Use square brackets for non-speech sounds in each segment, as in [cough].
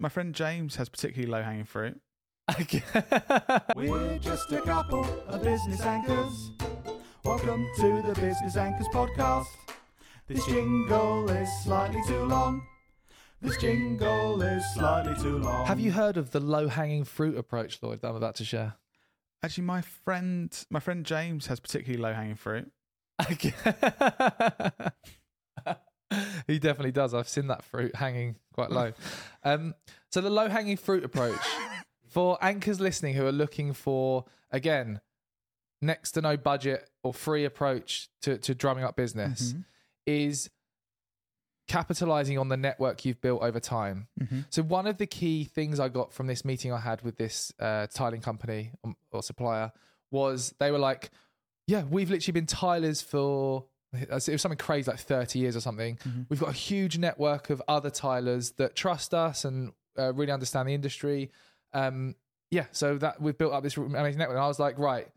my friend James has particularly low hanging fruit. [laughs] We're just a couple of business anchors. Welcome to the Business Anchors podcast. This jingle is slightly too long. This jingle is slightly too long. Have you heard of the low hanging fruit approach, Lloyd, that I'm about to share? Actually, my friend, my friend James has particularly low hanging fruit. [laughs] he definitely does. I've seen that fruit hanging quite low. [laughs] Um, so the low hanging fruit approach [laughs] for anchors listening who are looking for again next to no budget or free approach to, to drumming up business Mhm. is capitalizing on the network you've built over time. Mhm. So one of the key things I got from this meeting I had with this uh, tiling company um, or supplier was they were like, "Yeah, we've literally been tilers for it was something crazy like 30 years or something. We've got a huge network of other tilers that trust us and uh, really understand the industry. Um, yeah, so that we've built up this amazing network. And I was like, right,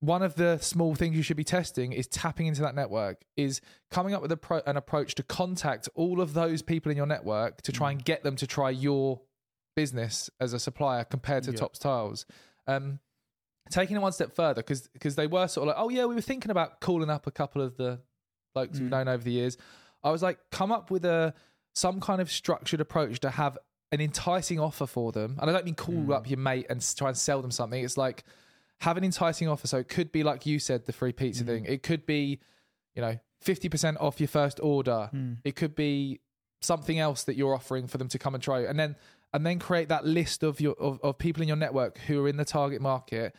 one of the small things you should be testing is tapping into that network is coming up with a pro- an approach to contact all of those people in your network to try and get them to try your business as a supplier compared to Yeah. Topps Tiles. Um, taking it one step further because because they were sort of like, oh yeah, we were thinking about calling up a couple of the blokes we've mm. known over the years. I was like, come up with a some kind of structured approach to have an enticing offer for them. And I don't mean call up mm. your mate and try and sell them something. It's like have an enticing offer. So it could be like you said, the free pizza thing. Mm. It could be, you know, fifty percent off your first order. It could be something else that you're offering for them to come and try. And then and then create that list of your of, of people in your network who are in the target market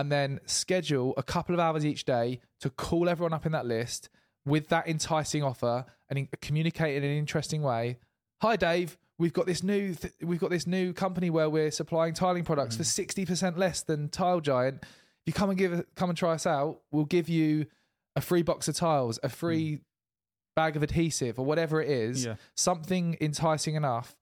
and then schedule a couple of hours each day to call everyone up in that list with that enticing offer and communicate in an interesting way. Hi, Dave. We've got this new th- we've got this new company where we're supplying tiling products for mm. sixty percent less than Tile Giant. If you come and give come and try us out, we'll give you a free box of tiles, a free mm. bag of adhesive, or whatever it is. Yeah. Something enticing enough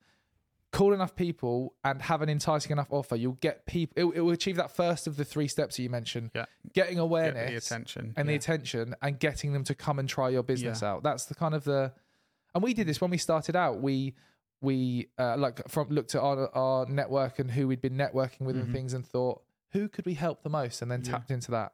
call enough people and have an enticing enough offer, you'll get people. It, it will achieve that first of the three steps that you mentioned: Yeah. getting Get awareness, the attention. and the attention, and getting them to come and try your business Yeah. out. That's the kind of the. And we did this when we started out. We we uh, like from looked at our our network and who we'd been networking with and things, and thought who could we help the most, and then Mm-hmm. Yeah. tapped into that.